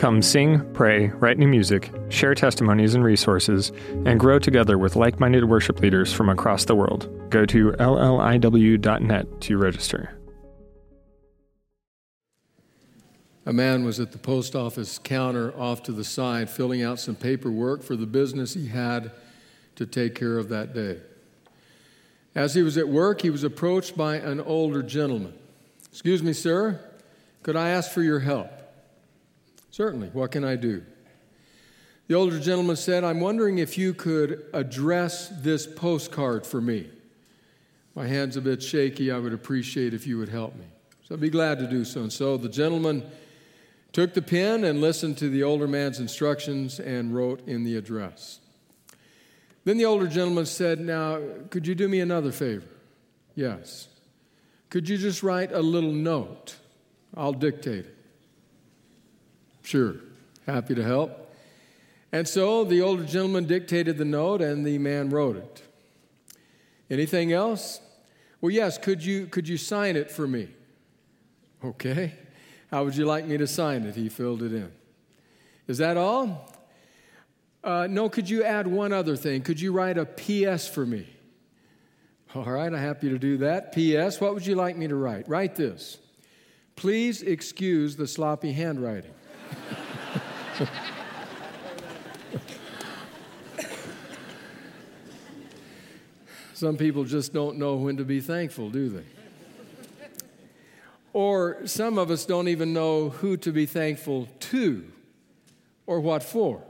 Come sing, pray, write new music, share testimonies and resources, and grow together with like minded worship leaders from across the world. Go to lliw.net to register. A man was at the post office counter off to the side filling out some paperwork for the business he had to take care of that day. As he was at work, he was approached by an older gentleman. Excuse me, sir, could I ask for your help? Certainly, what can I do? The older gentleman said, I'm wondering if you could address this postcard for me. My hand's a bit shaky. I would appreciate if you would help me. So I'd be glad to do so. And so the gentleman took the pen and listened to the older man's instructions and wrote in the address. Then the older gentleman said, Now, could you do me another favor? Yes. Could you just write a little note? I'll dictate it. Sure, happy to help. And so the older gentleman dictated the note and the man wrote it. Anything else? Well, yes, could you, could you sign it for me? Okay. How would you like me to sign it? He filled it in. Is that all? Uh, no, could you add one other thing? Could you write a PS for me? All right, I'm happy to do that. PS, what would you like me to write? Write this. Please excuse the sloppy handwriting. Some people just don't know when to be thankful, do they? Or some of us don't even know who to be thankful to or what for.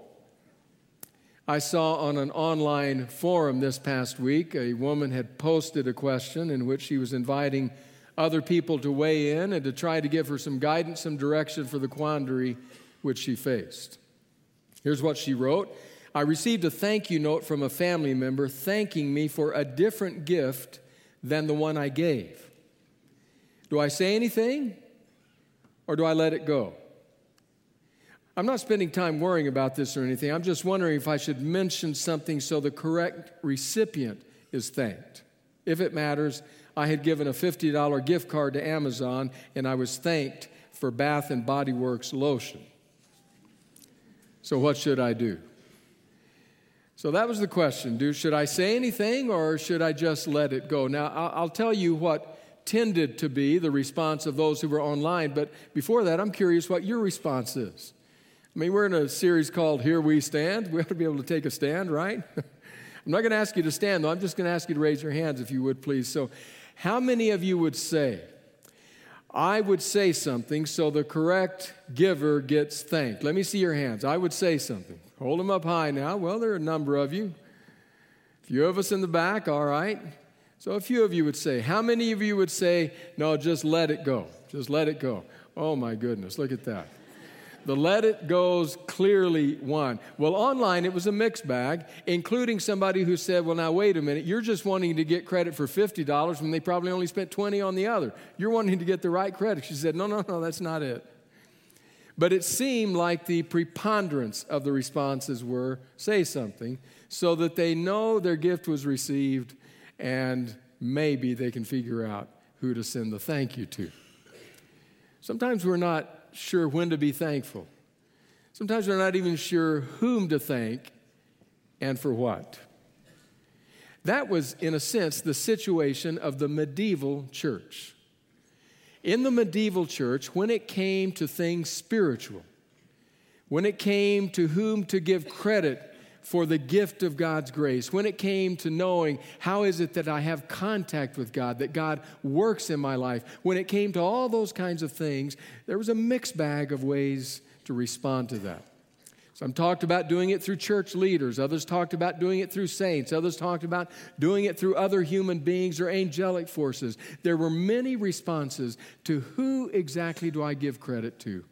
I saw on an online forum this past week a woman had posted a question in which she was inviting other people to weigh in and to try to give her some guidance, some direction for the quandary which she faced. Here's what she wrote I received a thank you note from a family member thanking me for a different gift than the one I gave. Do I say anything or do I let it go? I'm not spending time worrying about this or anything. I'm just wondering if I should mention something so the correct recipient is thanked. If it matters, I had given a $50 gift card to Amazon and I was thanked for Bath and Body Works lotion. So, what should I do? So that was the question. Do should I say anything or should I just let it go? Now, I'll, tell you what tended to be the response of those who were online. But before that, I'm curious what your response is. I mean, we're in a series called Here We Stand. We have to be able to take a stand, right? I'm not going to ask you to stand, though. I'm just going to ask you to raise your hands if you would, please. So, how many of you would say, I would say something so the correct giver gets thanked? Let me see your hands. I would say something. Hold them up high now. Well, there are a number of you. A few of us in the back, all right. So a few of you would say, how many of you would say, no, just let it go? Just let it go. Oh my goodness, look at that. The let it goes clearly won. Well, online it was a mixed bag, including somebody who said, Well, now wait a minute, you're just wanting to get credit for $50 when they probably only spent 20 on the other. You're wanting to get the right credit. She said, No, no, no, that's not it. But it seemed like the preponderance of the responses were say something so that they know their gift was received and maybe they can figure out who to send the thank you to. Sometimes we're not sure when to be thankful. Sometimes they're not even sure whom to thank and for what. That was, in a sense, the situation of the medieval church. In the medieval church, when it came to things spiritual, when it came to whom to give credit for the gift of God's grace, when it came to knowing how is it that I have contact with God, that God works in my life, when it came to all those kinds of things, there was a mixed bag of ways to respond to that. Some talked about doing it through church leaders, others talked about doing it through saints, others talked about doing it through other human beings or angelic forces. There were many responses to who exactly do I give credit to?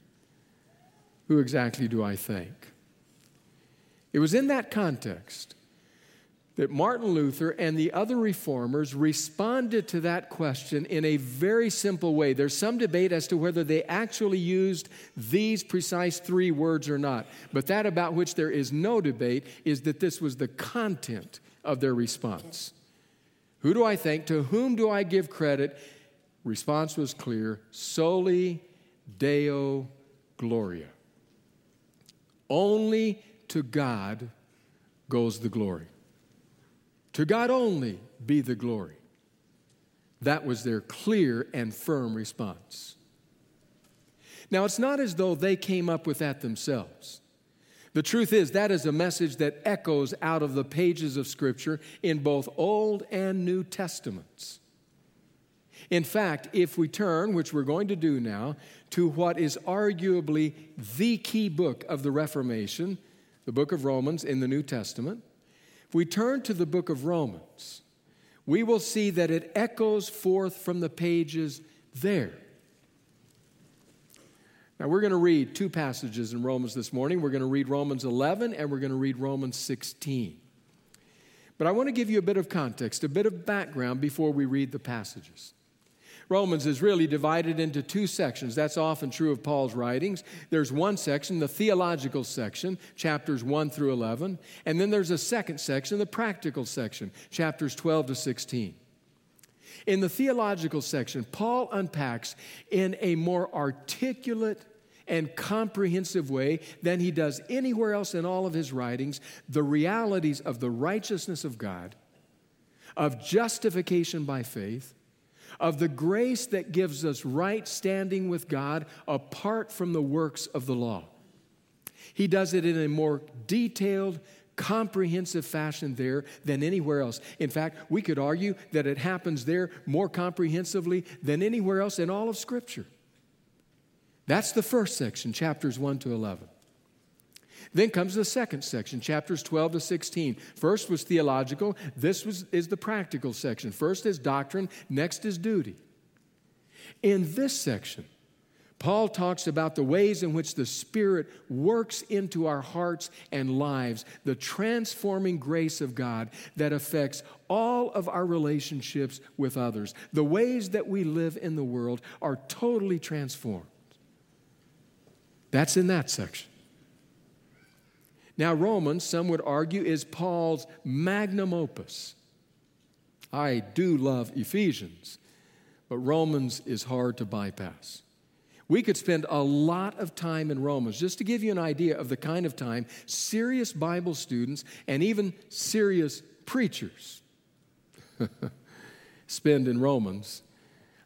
Who exactly do I thank? It was in that context that Martin Luther and the other reformers responded to that question in a very simple way. There's some debate as to whether they actually used these precise three words or not, but that about which there is no debate is that this was the content of their response. Who do I thank? To whom do I give credit? Response was clear Soli Deo Gloria. Only to God goes the glory. To God only be the glory. That was their clear and firm response. Now, it's not as though they came up with that themselves. The truth is, that is a message that echoes out of the pages of Scripture in both Old and New Testaments. In fact, if we turn, which we're going to do now, to what is arguably the key book of the Reformation, the book of Romans in the New Testament, if we turn to the book of Romans, we will see that it echoes forth from the pages there. Now, we're going to read two passages in Romans this morning. We're going to read Romans 11 and we're going to read Romans 16. But I want to give you a bit of context, a bit of background before we read the passages. Romans is really divided into two sections. That's often true of Paul's writings. There's one section, the theological section, chapters 1 through 11, and then there's a second section, the practical section, chapters 12 to 16. In the theological section, Paul unpacks in a more articulate and comprehensive way than he does anywhere else in all of his writings the realities of the righteousness of God, of justification by faith, of the grace that gives us right standing with God apart from the works of the law. He does it in a more detailed, comprehensive fashion there than anywhere else. In fact, we could argue that it happens there more comprehensively than anywhere else in all of Scripture. That's the first section, chapters 1 to 11. Then comes the second section, chapters 12 to 16. First was theological, this was, is the practical section. First is doctrine, next is duty. In this section, Paul talks about the ways in which the Spirit works into our hearts and lives, the transforming grace of God that affects all of our relationships with others. The ways that we live in the world are totally transformed. That's in that section. Now, Romans, some would argue, is Paul's magnum opus. I do love Ephesians, but Romans is hard to bypass. We could spend a lot of time in Romans just to give you an idea of the kind of time serious Bible students and even serious preachers spend in Romans.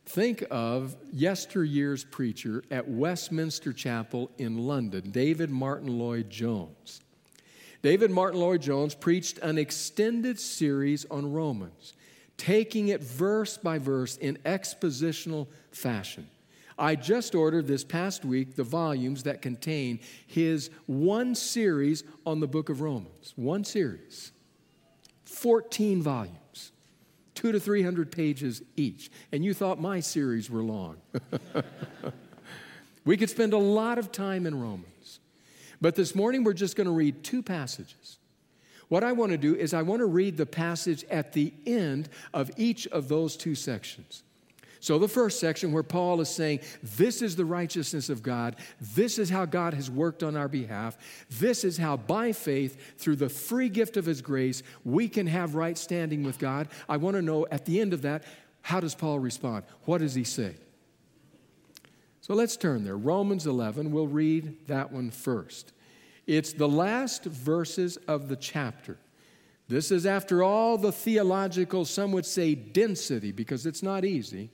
Think of yesteryear's preacher at Westminster Chapel in London, David Martyn Lloyd Jones. David Martyn Lloyd Jones preached an extended series on Romans, taking it verse by verse in expositional fashion. I just ordered this past week the volumes that contain his one series on the book of Romans. One series. 14 volumes, two to 300 pages each. And you thought my series were long. we could spend a lot of time in Romans. But this morning we're just going to read two passages. What I want to do is I want to read the passage at the end of each of those two sections. So, the first section where Paul is saying, This is the righteousness of God. This is how God has worked on our behalf. This is how, by faith, through the free gift of His grace, we can have right standing with God. I want to know at the end of that, how does Paul respond? What does he say? So let's turn there. Romans 11, we'll read that one first. It's the last verses of the chapter. This is after all the theological, some would say density, because it's not easy.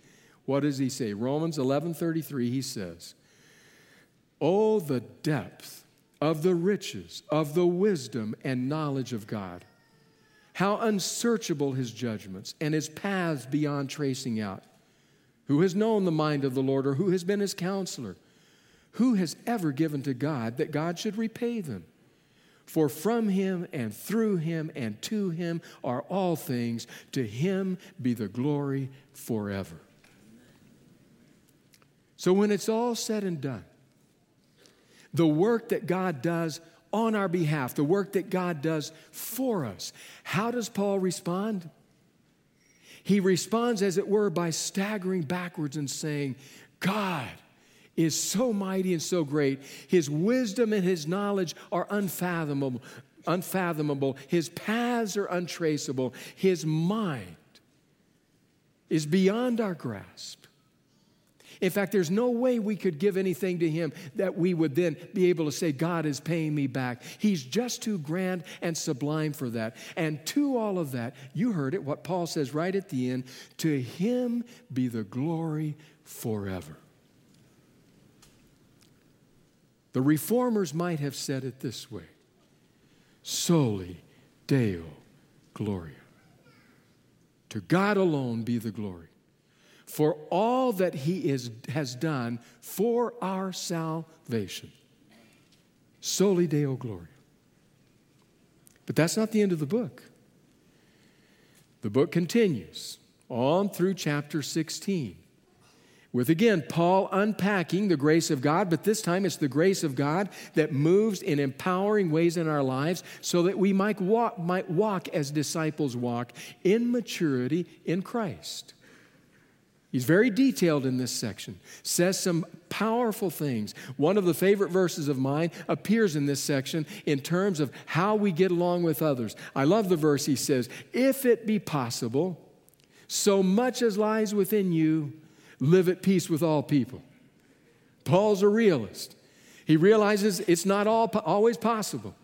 What does he say? Romans 11:33 he says, "Oh the depth of the riches of the wisdom and knowledge of God. How unsearchable his judgments and his paths beyond tracing out. Who has known the mind of the Lord, or who has been his counselor? Who has ever given to God that God should repay them? For from him and through him and to him are all things. To him be the glory forever. So when it's all said and done, the work that God does on our behalf, the work that God does for us. How does Paul respond? He responds, as it were, by staggering backwards and saying, God is so mighty and so great. His wisdom and his knowledge are unfathomable. Unfathomable. His paths are untraceable. His mind is beyond our grasp. In fact, there's no way we could give anything to him that we would then be able to say, God is paying me back. He's just too grand and sublime for that. And to all of that, you heard it, what Paul says right at the end to him be the glory forever. The reformers might have said it this way Soli Deo Gloria. To God alone be the glory for all that he is, has done for our salvation. Soli Deo Gloria. But that's not the end of the book. The book continues on through chapter 16 with again Paul unpacking the grace of God, but this time it's the grace of God that moves in empowering ways in our lives so that we might walk, might walk as disciples walk in maturity in Christ. He's very detailed in this section, says some powerful things. One of the favorite verses of mine appears in this section in terms of how we get along with others. I love the verse he says, If it be possible, so much as lies within you, live at peace with all people. Paul's a realist. He realizes it's not all, always possible.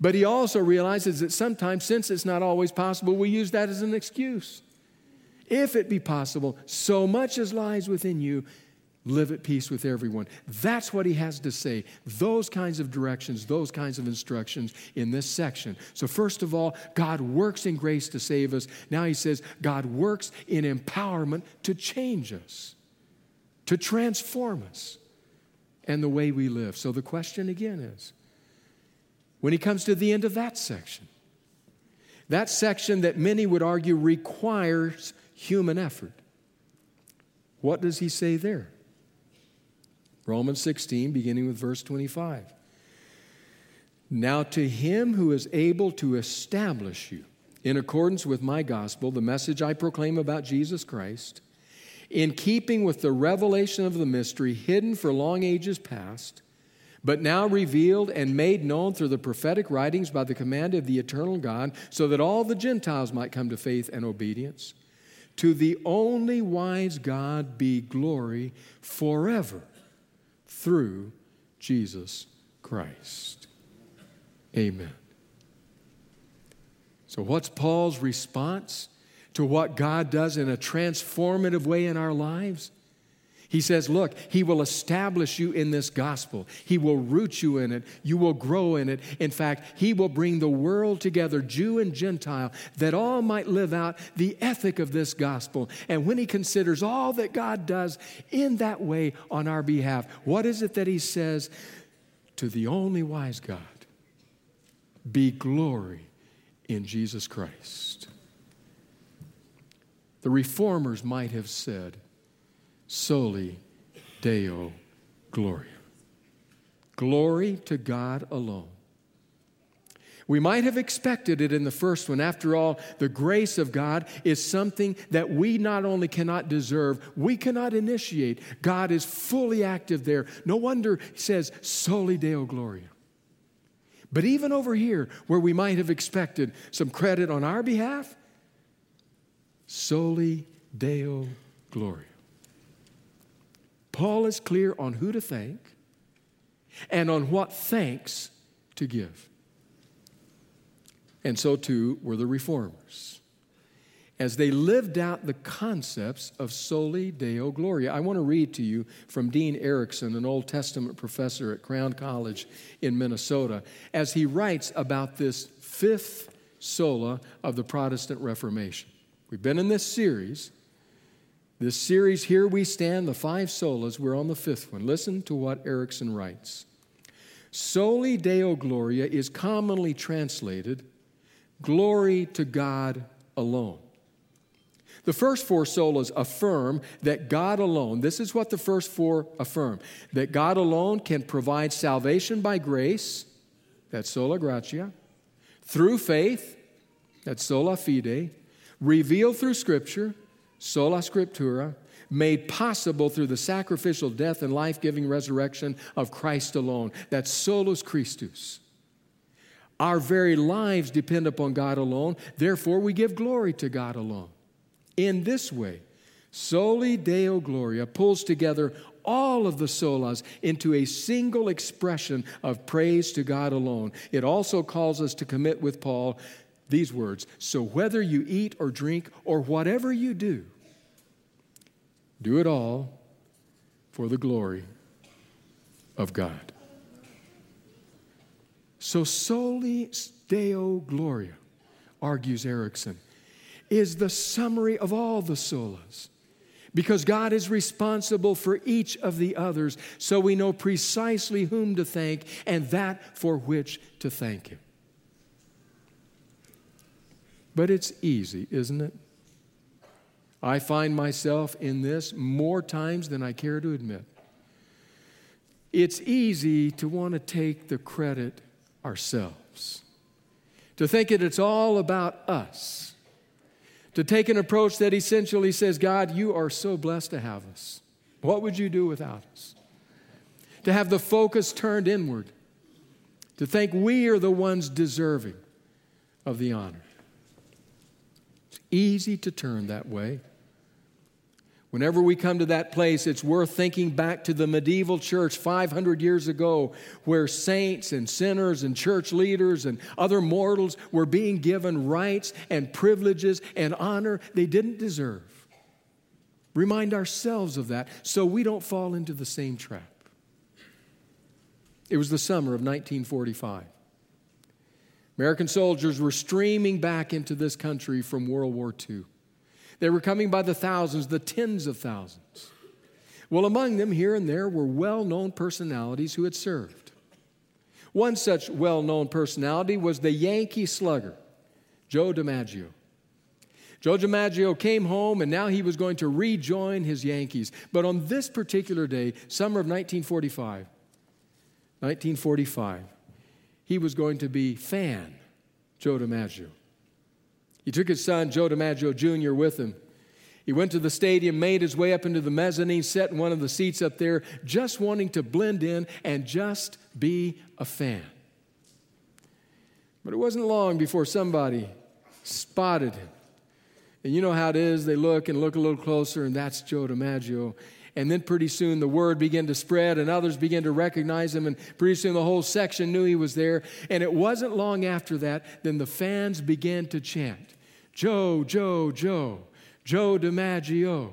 But he also realizes that sometimes, since it's not always possible, we use that as an excuse if it be possible, so much as lies within you, live at peace with everyone. That's what he has to say. Those kinds of directions, those kinds of instructions in this section. So, first of all, God works in grace to save us. Now he says, God works in empowerment to change us, to transform us, and the way we live. So, the question again is when he comes to the end of that section, that section that many would argue requires human effort. What does he say there? Romans 16, beginning with verse 25. Now, to him who is able to establish you in accordance with my gospel, the message I proclaim about Jesus Christ, in keeping with the revelation of the mystery hidden for long ages past, but now revealed and made known through the prophetic writings by the command of the eternal God, so that all the Gentiles might come to faith and obedience. To the only wise God be glory forever through Jesus Christ. Amen. So, what's Paul's response to what God does in a transformative way in our lives? He says, Look, He will establish you in this gospel. He will root you in it. You will grow in it. In fact, He will bring the world together, Jew and Gentile, that all might live out the ethic of this gospel. And when He considers all that God does in that way on our behalf, what is it that He says? To the only wise God be glory in Jesus Christ. The reformers might have said, Soli Deo Gloria. Glory to God alone. We might have expected it in the first one. After all, the grace of God is something that we not only cannot deserve, we cannot initiate. God is fully active there. No wonder he says, Soli Deo Gloria. But even over here, where we might have expected some credit on our behalf, Soli Deo Gloria. Paul is clear on who to thank and on what thanks to give. And so too were the reformers. As they lived out the concepts of soli deo gloria. I want to read to you from Dean Erickson, an Old Testament professor at Crown College in Minnesota, as he writes about this fifth sola of the Protestant Reformation. We've been in this series this series, Here We Stand, the five solas, we're on the fifth one. Listen to what Erickson writes. Soli Deo Gloria is commonly translated glory to God alone. The first four solas affirm that God alone, this is what the first four affirm, that God alone can provide salvation by grace that's sola gratia, through faith, that's sola fide, revealed through Scripture, sola scriptura, made possible through the sacrificial death and life giving resurrection of Christ alone. That's solus Christus. Our very lives depend upon God alone, therefore, we give glory to God alone. In this way, Soli Deo Gloria pulls together all of the solas into a single expression of praise to God alone. It also calls us to commit with Paul these words So whether you eat or drink or whatever you do, do it all for the glory of God. So, soli Deo Gloria, argues Erickson, is the summary of all the solas. Because God is responsible for each of the others, so we know precisely whom to thank and that for which to thank Him. But it's easy, isn't it? I find myself in this more times than I care to admit. It's easy to want to take the credit ourselves, to think that it's all about us, to take an approach that essentially says, God, you are so blessed to have us. What would you do without us? To have the focus turned inward, to think we are the ones deserving of the honor. Easy to turn that way. Whenever we come to that place, it's worth thinking back to the medieval church 500 years ago, where saints and sinners and church leaders and other mortals were being given rights and privileges and honor they didn't deserve. Remind ourselves of that so we don't fall into the same trap. It was the summer of 1945. American soldiers were streaming back into this country from World War II. They were coming by the thousands, the tens of thousands. Well, among them, here and there, were well known personalities who had served. One such well known personality was the Yankee slugger, Joe DiMaggio. Joe DiMaggio came home and now he was going to rejoin his Yankees. But on this particular day, summer of 1945, 1945, he was going to be fan Joe DiMaggio. He took his son, Joe DiMaggio Jr., with him. He went to the stadium, made his way up into the mezzanine, sat in one of the seats up there, just wanting to blend in and just be a fan. But it wasn't long before somebody spotted him. And you know how it is, they look and look a little closer, and that's Joe DiMaggio. And then pretty soon the word began to spread, and others began to recognize him, and pretty soon the whole section knew he was there. And it wasn't long after that, then the fans began to chant Joe, Joe, Joe, Joe DiMaggio,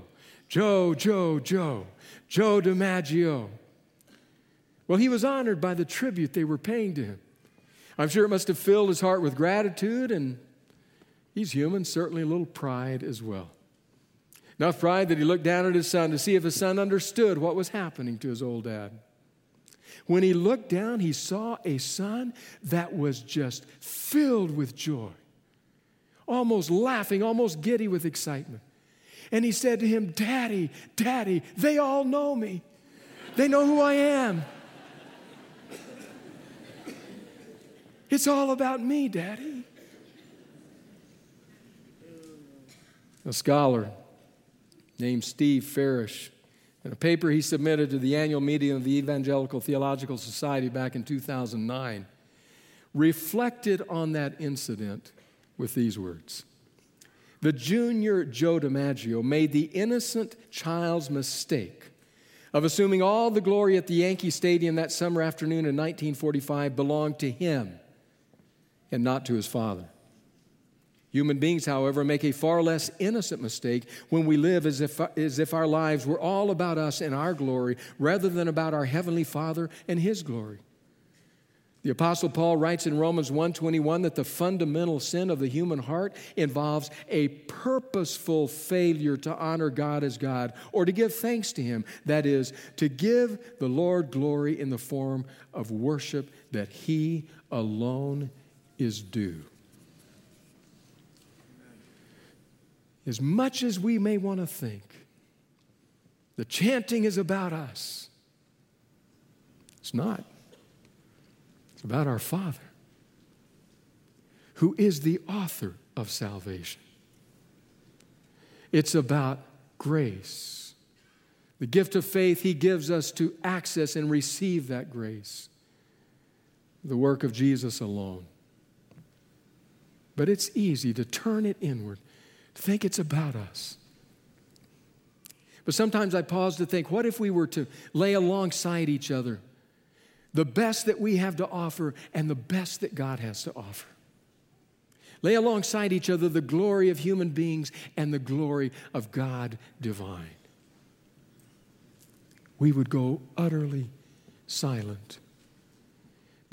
Joe, Joe, Joe, Joe DiMaggio. Well, he was honored by the tribute they were paying to him. I'm sure it must have filled his heart with gratitude, and he's human, certainly a little pride as well. Enough pride that he looked down at his son to see if his son understood what was happening to his old dad. When he looked down, he saw a son that was just filled with joy, almost laughing, almost giddy with excitement. And he said to him, Daddy, Daddy, they all know me. They know who I am. It's all about me, Daddy. A scholar named Steve Farish. In a paper he submitted to the annual meeting of the Evangelical Theological Society back in 2009, reflected on that incident with these words The junior Joe DiMaggio made the innocent child's mistake of assuming all the glory at the Yankee Stadium that summer afternoon in 1945 belonged to him and not to his father. Human beings, however, make a far less innocent mistake when we live as if, as if our lives were all about us and our glory rather than about our heavenly Father and his glory. The apostle Paul writes in Romans 1:21 that the fundamental sin of the human heart involves a purposeful failure to honor God as God or to give thanks to him, that is to give the Lord glory in the form of worship that he alone is due. As much as we may want to think, the chanting is about us. It's not, it's about our Father. who is the author of salvation. It's about grace. The gift of faith He gives us to access and receive that grace. The work of Jesus alone. But it's easy to turn it inward, think it's about us. But sometimes I pause to think what if we were to lay alongside each other the best that we have to offer and the best that God has to offer? Lay alongside each other the glory of human beings and the glory of God divine. We would go utterly silent.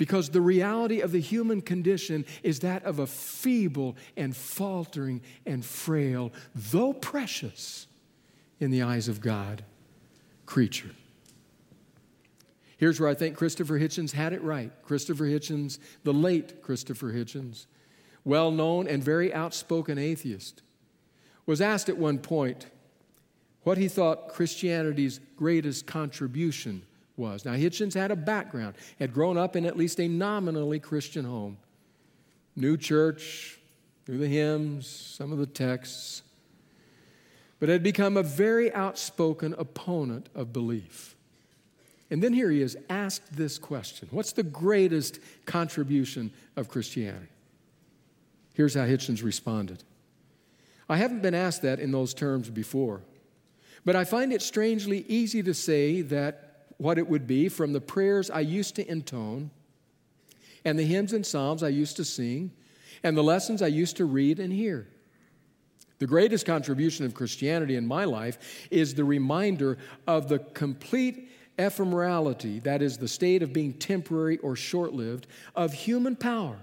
Because the reality of the human condition is that of a feeble and faltering and frail, though precious in the eyes of God, creature. Here's where I think Christopher Hitchens had it right. Christopher Hitchens, the late Christopher Hitchens, well known and very outspoken atheist, was asked at one point what he thought Christianity's greatest contribution was. Now, Hitchens had a background, had grown up in at least a nominally Christian home. New church, knew the hymns, some of the texts, but had become a very outspoken opponent of belief. And then here he is asked this question What's the greatest contribution of Christianity? Here's how Hitchens responded I haven't been asked that in those terms before, but I find it strangely easy to say that what it would be from the prayers I used to intone, and the hymns and psalms I used to sing, and the lessons I used to read and hear. The greatest contribution of Christianity in my life is the reminder of the complete ephemerality, that is, the state of being temporary or short lived, of human power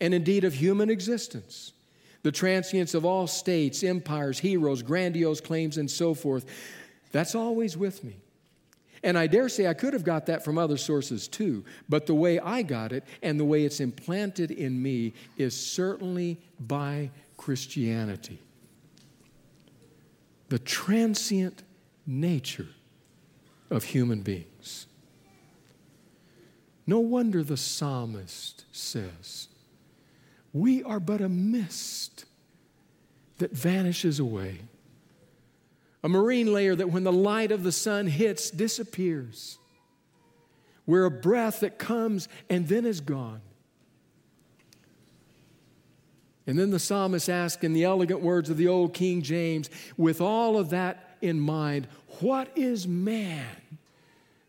and indeed of human existence. The transience of all states, empires, heroes, grandiose claims, and so forth. That's always with me. And I dare say I could have got that from other sources too, but the way I got it and the way it's implanted in me is certainly by Christianity. The transient nature of human beings. No wonder the psalmist says, we are but a mist that vanishes away, a marine layer that, when the light of the sun hits, disappears. We're a breath that comes and then is gone. And then the psalmist asks in the elegant words of the old King James, with all of that in mind, what is man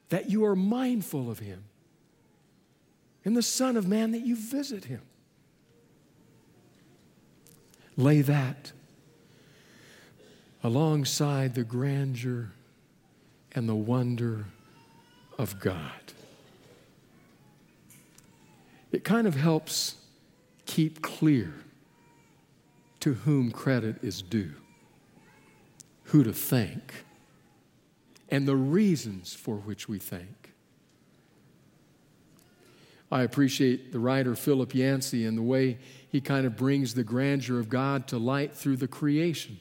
that you are mindful of him? And the Son of Man that you visit him? Lay that alongside the grandeur and the wonder of God. It kind of helps keep clear to whom credit is due, who to thank, and the reasons for which we thank. I appreciate the writer Philip Yancey and the way he kind of brings the grandeur of God to light through the creation.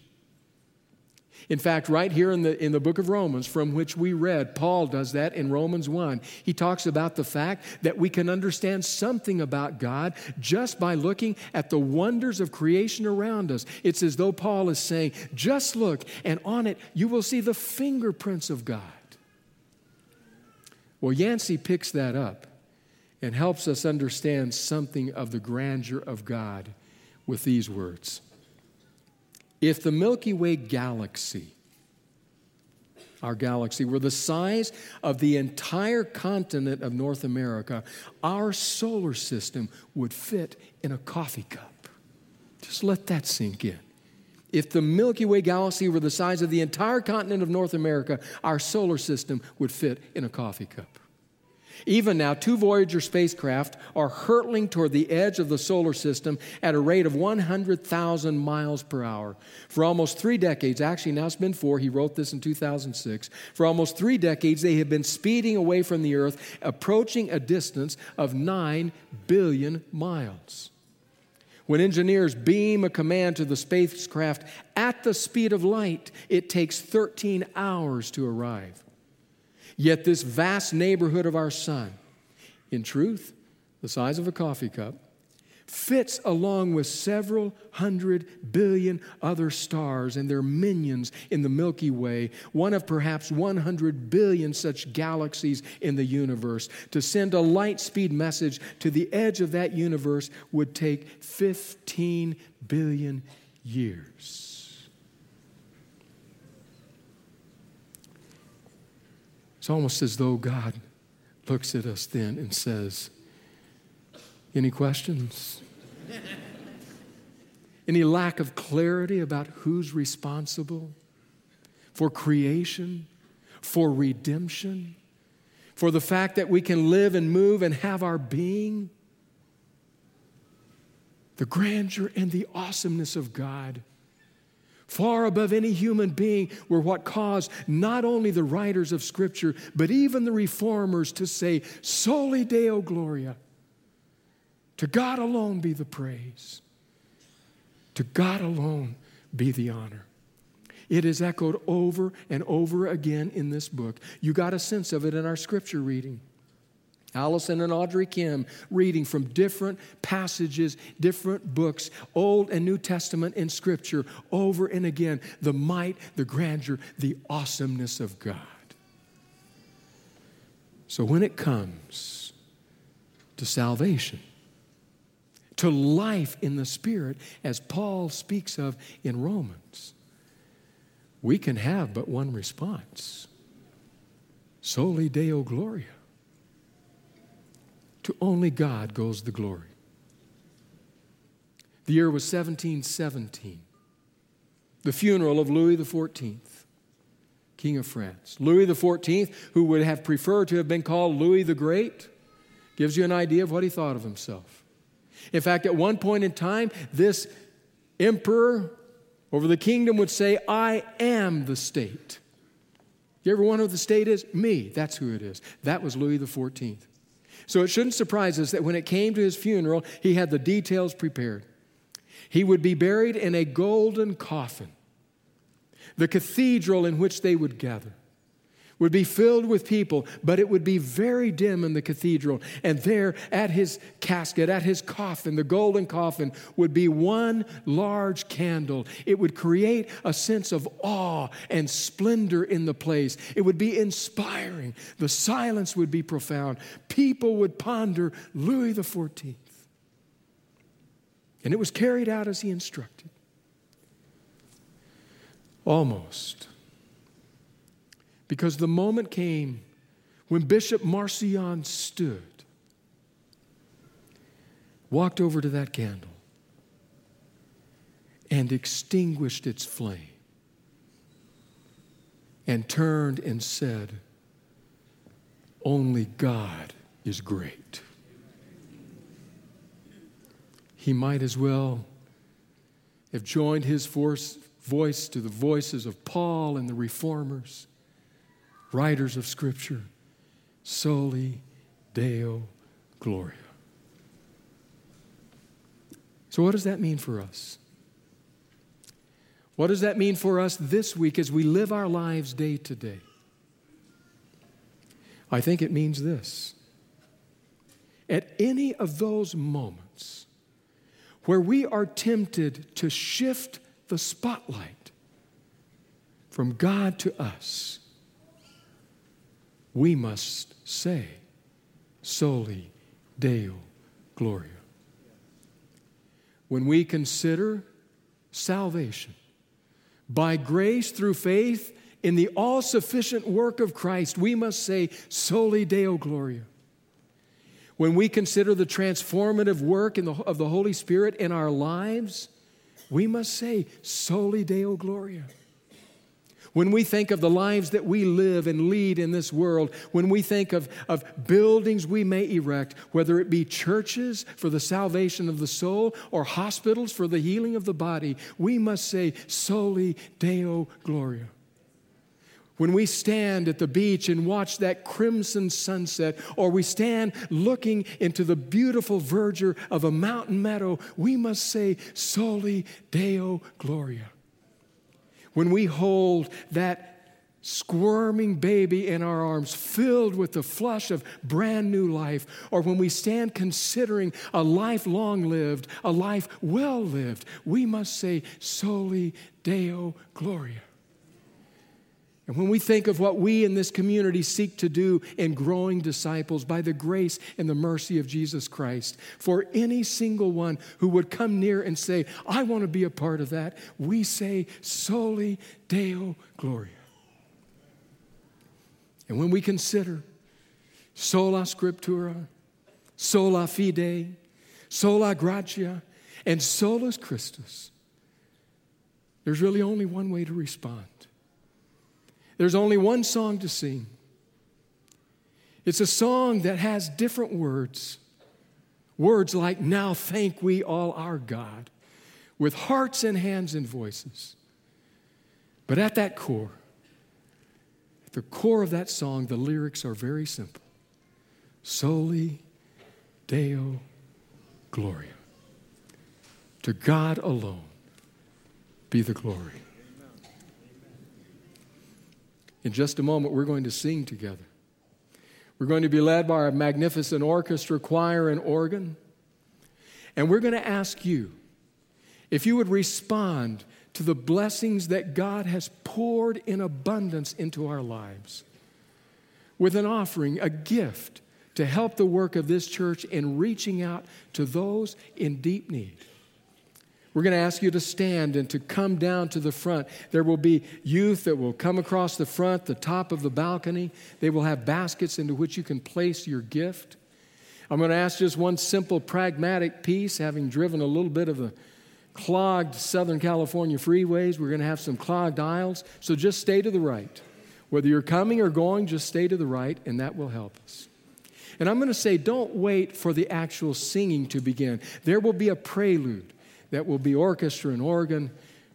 In fact, right here in the, in the book of Romans, from which we read, Paul does that in Romans 1. He talks about the fact that we can understand something about God just by looking at the wonders of creation around us. It's as though Paul is saying, just look, and on it you will see the fingerprints of God. Well, Yancey picks that up and helps us understand something of the grandeur of God with these words. If the Milky Way galaxy, our galaxy, were the size of the entire continent of North America, our solar system would fit in a coffee cup. Just let that sink in. If the Milky Way galaxy were the size of the entire continent of North America, our solar system would fit in a coffee cup. Even now, two Voyager spacecraft are hurtling toward the edge of the solar system at a rate of 100,000 miles per hour. For almost three decades, actually, now it's been four, he wrote this in 2006. For almost three decades, they have been speeding away from the Earth, approaching a distance of 9 billion miles. When engineers beam a command to the spacecraft at the speed of light, it takes 13 hours to arrive. Yet, this vast neighborhood of our sun, in truth, the size of a coffee cup, fits along with several hundred billion other stars and their minions in the Milky Way, one of perhaps 100 billion such galaxies in the universe. To send a light speed message to the edge of that universe would take 15 billion years. It's almost as though God looks at us then and says, Any questions? Any lack of clarity about who's responsible for creation, for redemption, for the fact that we can live and move and have our being? The grandeur and the awesomeness of God far above any human being, were what caused not only the writers of Scripture, but even the reformers to say, Soli Deo Gloria. To God alone be the praise. To God alone be the honor. It is echoed over and over again in this book. You got a sense of it in our scripture reading. Allison and Audrey Kim reading from different passages, different books, Old and New Testament in Scripture, over and again. The might, the grandeur, the awesomeness of God. So when it comes to salvation, to life in the Spirit, as Paul speaks of in Romans, we can have but one response Soli Deo Gloria. To only God goes the glory. The year was 1717, the funeral of Louis XIV, King of France. Louis XIV, who would have preferred to have been called Louis the Great, gives you an idea of what he thought of himself. In fact, at one point in time, this emperor over the kingdom would say, I am the state. You ever wonder what the state is? Me. That's who it is. That was Louis XIV. So it shouldn't surprise us that when it came to his funeral, he had the details prepared. He would be buried in a golden coffin, the cathedral in which they would gather would be filled with people, but it would be very dim in the cathedral. And there at his casket, at his coffin, the golden coffin, would be one large candle. It would create a sense of awe and splendor in the place. It would be inspiring. The silence would be profound. People would ponder Louis XIV. And it was carried out as he instructed. Almost because the moment came when Bishop Massillon stood, walked over to that candle, and extinguished its flame, and turned and said, Only God is great. He might as well have joined his voice to the voices of Paul and the reformers writers of Scripture, soli Deo Gloria. So, what does that mean for us? What does that mean for us this week as we live our lives day to day? I think it means this. At any of those moments where we are tempted to shift the spotlight from God to us, we must say, Soli Deo Gloria. When we consider salvation by grace through faith in the all sufficient work of Christ, we must say, Soli Deo Gloria. When we consider the transformative work the, of the Holy Spirit in our lives, we must say, Soli Deo Gloria. When we think of the lives that we live and lead in this world, when we think of, of buildings we may erect, whether it be churches for the salvation of the soul or hospitals for the healing of the body, we must say, Soli Deo Gloria. When we stand at the beach and watch that crimson sunset, or we stand looking into the beautiful verdure of a mountain meadow, we must say, Soli Deo Gloria when we hold that squirming baby in our arms, filled with the flush of brand new life, or when we stand considering a life long lived, a life well lived, we must say, Soli Deo Gloria. And when we think of what we in this community seek to do in growing disciples by the grace and the mercy of Jesus Christ, for any single one who would come near and say, I want to be a part of that, we say, Soli Deo Gloria. And when we consider sola scriptura, sola fide, sola gratia, and solus Christus, there's really only one way to respond. There's only one song to sing. It's a song that has different words. Words like, Now thank we all our God, with hearts and hands and voices. But at that core, at the core of that song, the lyrics are very simple Soli Deo Gloria. To God alone be the glory. In just a moment, we're going to sing together. We're going to be led by our magnificent orchestra, choir, and organ. And we're going to ask you if you would respond to the blessings that God has poured in abundance into our lives with an offering, a gift to help the work of this church in reaching out to those in deep need. We're going to ask you to stand and to come down to the front. There will be youth that will come across the front, the top of the balcony. They will have baskets into which you can place your gift. I'm going to ask just one simple pragmatic piece, having driven a little bit of the clogged Southern California freeways. We're going to have some clogged aisles. So just stay to the right. Whether you're coming or going, just stay to the right, and that will help us. And I'm going to say, don't wait for the actual singing to begin. There will be a prelude that will be orchestra and organ.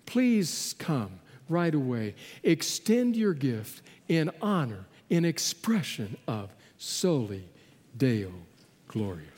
Please come right away. Extend your gift in honor, in expression of Soli Deo Gloria.